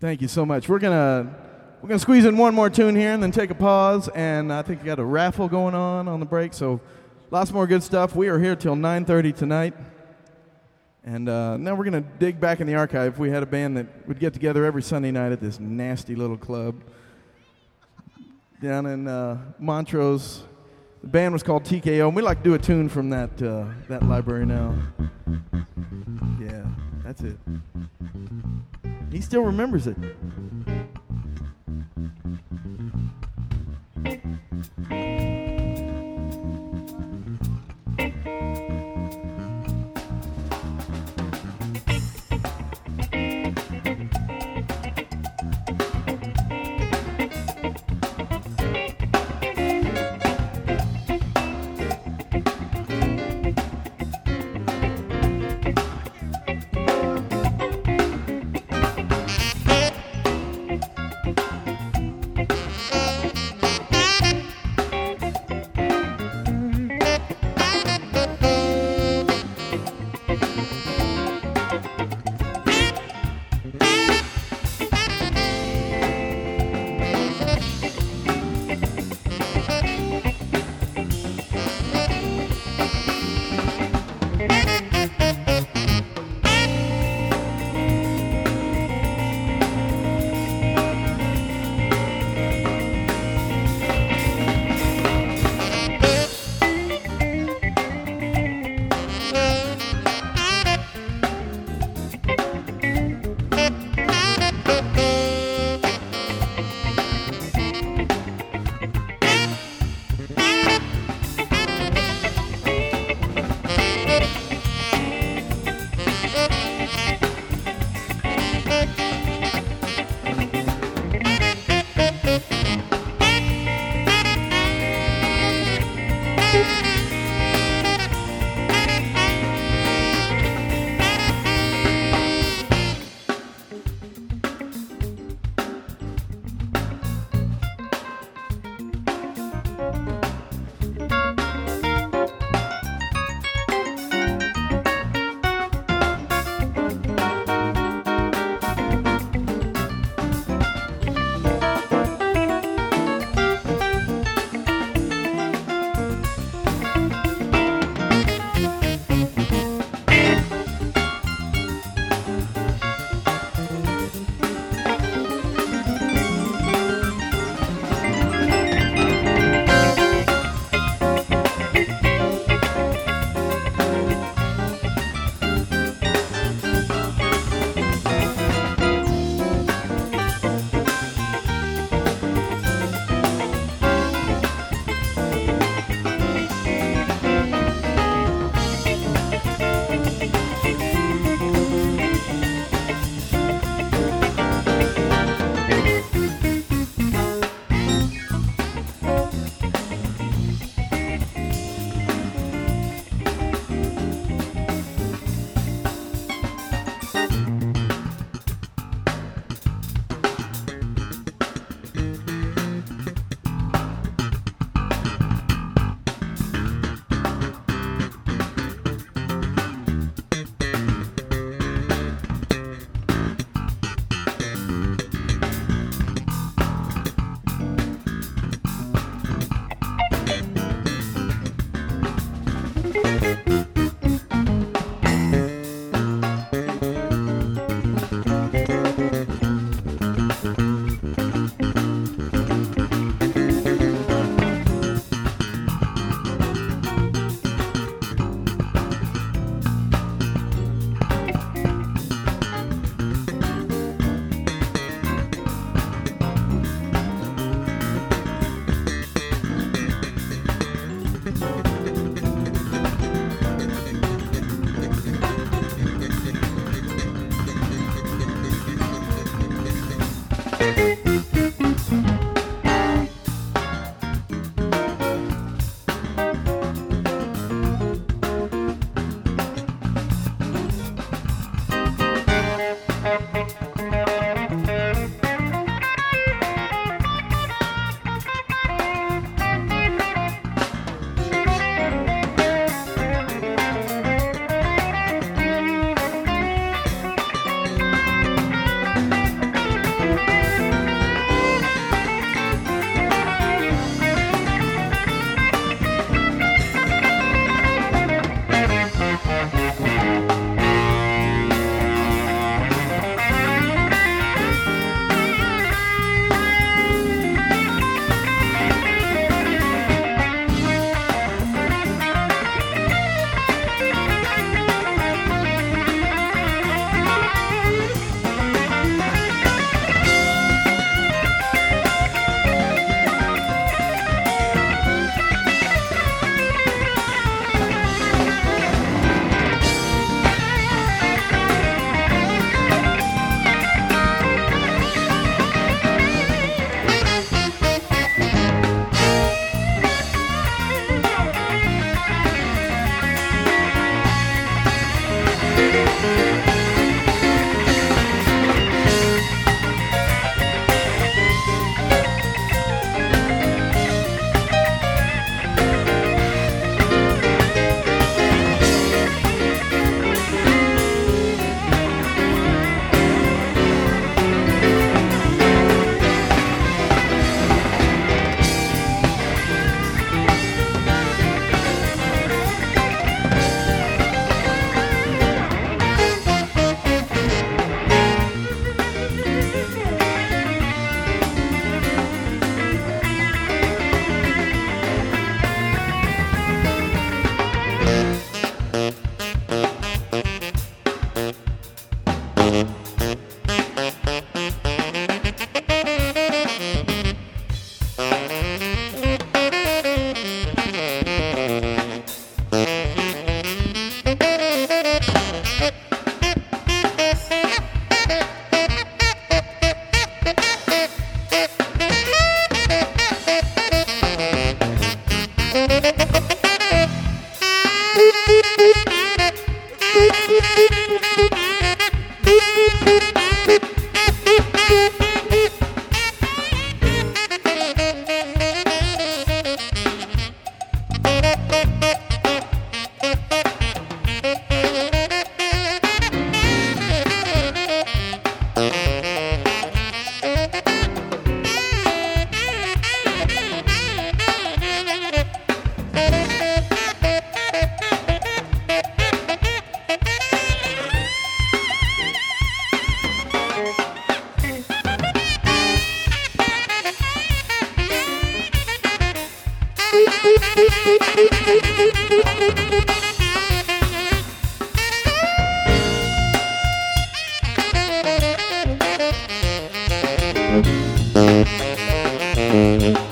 Thank you so much. We're gonna we're gonna squeeze in one more tune here and then take a pause. And I think we got a raffle going on on the break, so lots more good stuff. We are here till 9:30 tonight, and uh, now we're gonna dig back in the archive. We had a band that would get together every Sunday night at this nasty little club down in uh, Montrose. The band was called TKO, and we like to do a tune from that uh, that library now. Yeah, that's it. He still remembers it. Thank you.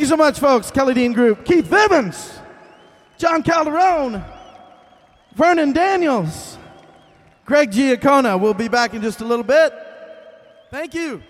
Thank you so much, folks. Kelly Dean Group, Keith Vivens, John Calderone, Vernon Daniels, Greg Giacona. We'll be back in just a little bit. Thank you.